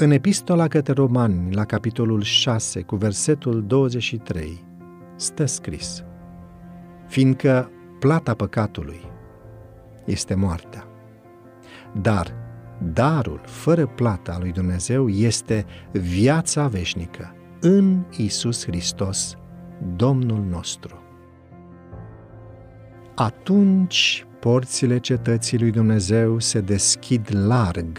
În epistola către romani, la capitolul 6, cu versetul 23, stă scris Fiindcă plata păcatului este moartea, dar darul fără plata lui Dumnezeu este viața veșnică în Isus Hristos, Domnul nostru. Atunci porțile cetății lui Dumnezeu se deschid larg,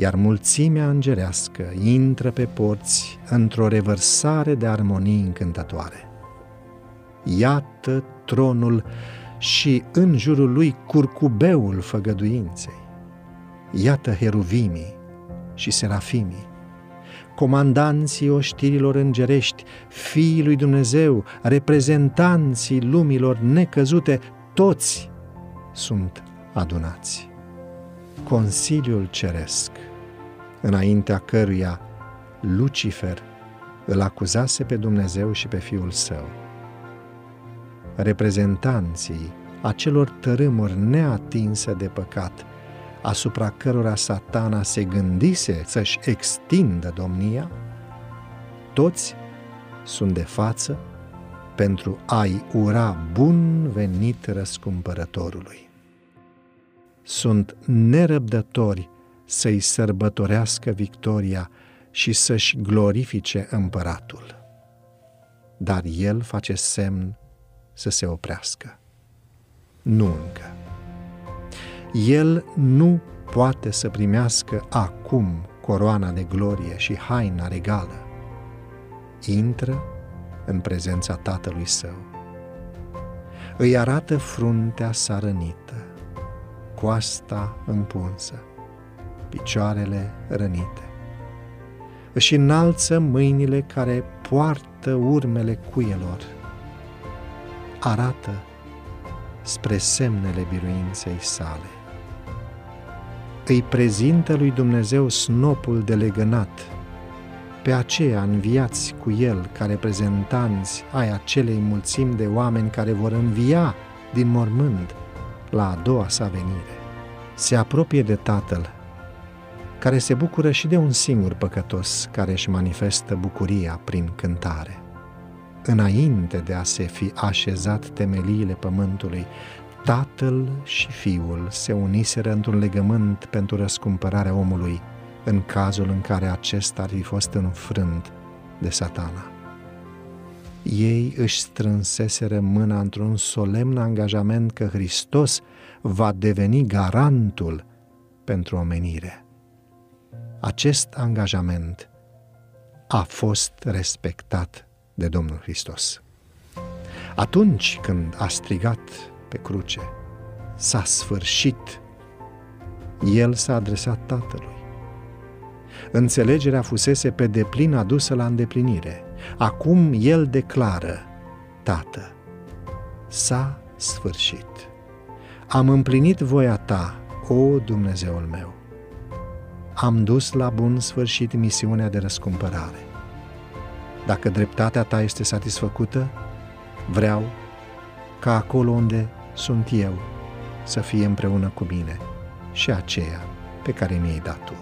iar mulțimea îngerească intră pe porți într-o revărsare de armonii încântătoare. Iată tronul și în jurul lui curcubeul făgăduinței. Iată heruvimii și serafimii, comandanții oștirilor îngerești, fiii lui Dumnezeu, reprezentanții lumilor necăzute, toți sunt adunați. Consiliul Ceresc, înaintea căruia Lucifer îl acuzase pe Dumnezeu și pe Fiul Său. Reprezentanții acelor tărâmuri neatinse de păcat, asupra cărora satana se gândise să-și extindă domnia, toți sunt de față pentru a-i ura bun venit răscumpărătorului. Sunt nerăbdători să-i sărbătorească victoria și să-și glorifice împăratul. Dar el face semn să se oprească. Nu încă. El nu poate să primească acum coroana de glorie și haina regală. Intră în prezența tatălui său. Îi arată fruntea sarănită, coasta împunsă, picioarele rănite. Își înalță mâinile care poartă urmele cuielor. Arată spre semnele biruinței sale. Îi prezintă lui Dumnezeu snopul de legănat, pe aceea înviați cu el ca reprezentanți ai acelei mulțimi de oameni care vor învia din mormânt la a doua sa venire. Se apropie de Tatăl, care se bucură și de un singur păcătos care își manifestă bucuria prin cântare. Înainte de a se fi așezat temeliile pământului, Tatăl și Fiul se uniseră într-un legământ pentru răscumpărarea omului, în cazul în care acesta ar fi fost înfrânt de satana. Ei își strânseseră mâna într-un solemn angajament că Hristos va deveni garantul pentru omenire. Acest angajament a fost respectat de Domnul Hristos. Atunci când a strigat pe cruce, s-a sfârșit, el s-a adresat Tatălui. Înțelegerea fusese pe deplin adusă la îndeplinire. Acum el declară, Tată, s-a sfârșit. Am împlinit voia ta, o Dumnezeul meu. Am dus la bun sfârșit misiunea de răscumpărare. Dacă dreptatea ta este satisfăcută, vreau ca acolo unde sunt eu să fie împreună cu mine și aceea pe care mi-ai dat tu.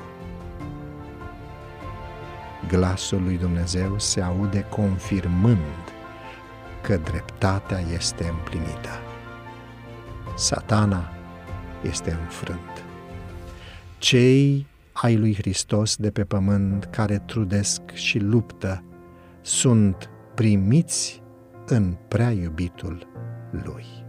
Glasul lui Dumnezeu se aude confirmând că dreptatea este împlinită. Satana este înfrânt. Cei ai lui Hristos de pe pământ care trudesc și luptă sunt primiți în prea iubitul lui.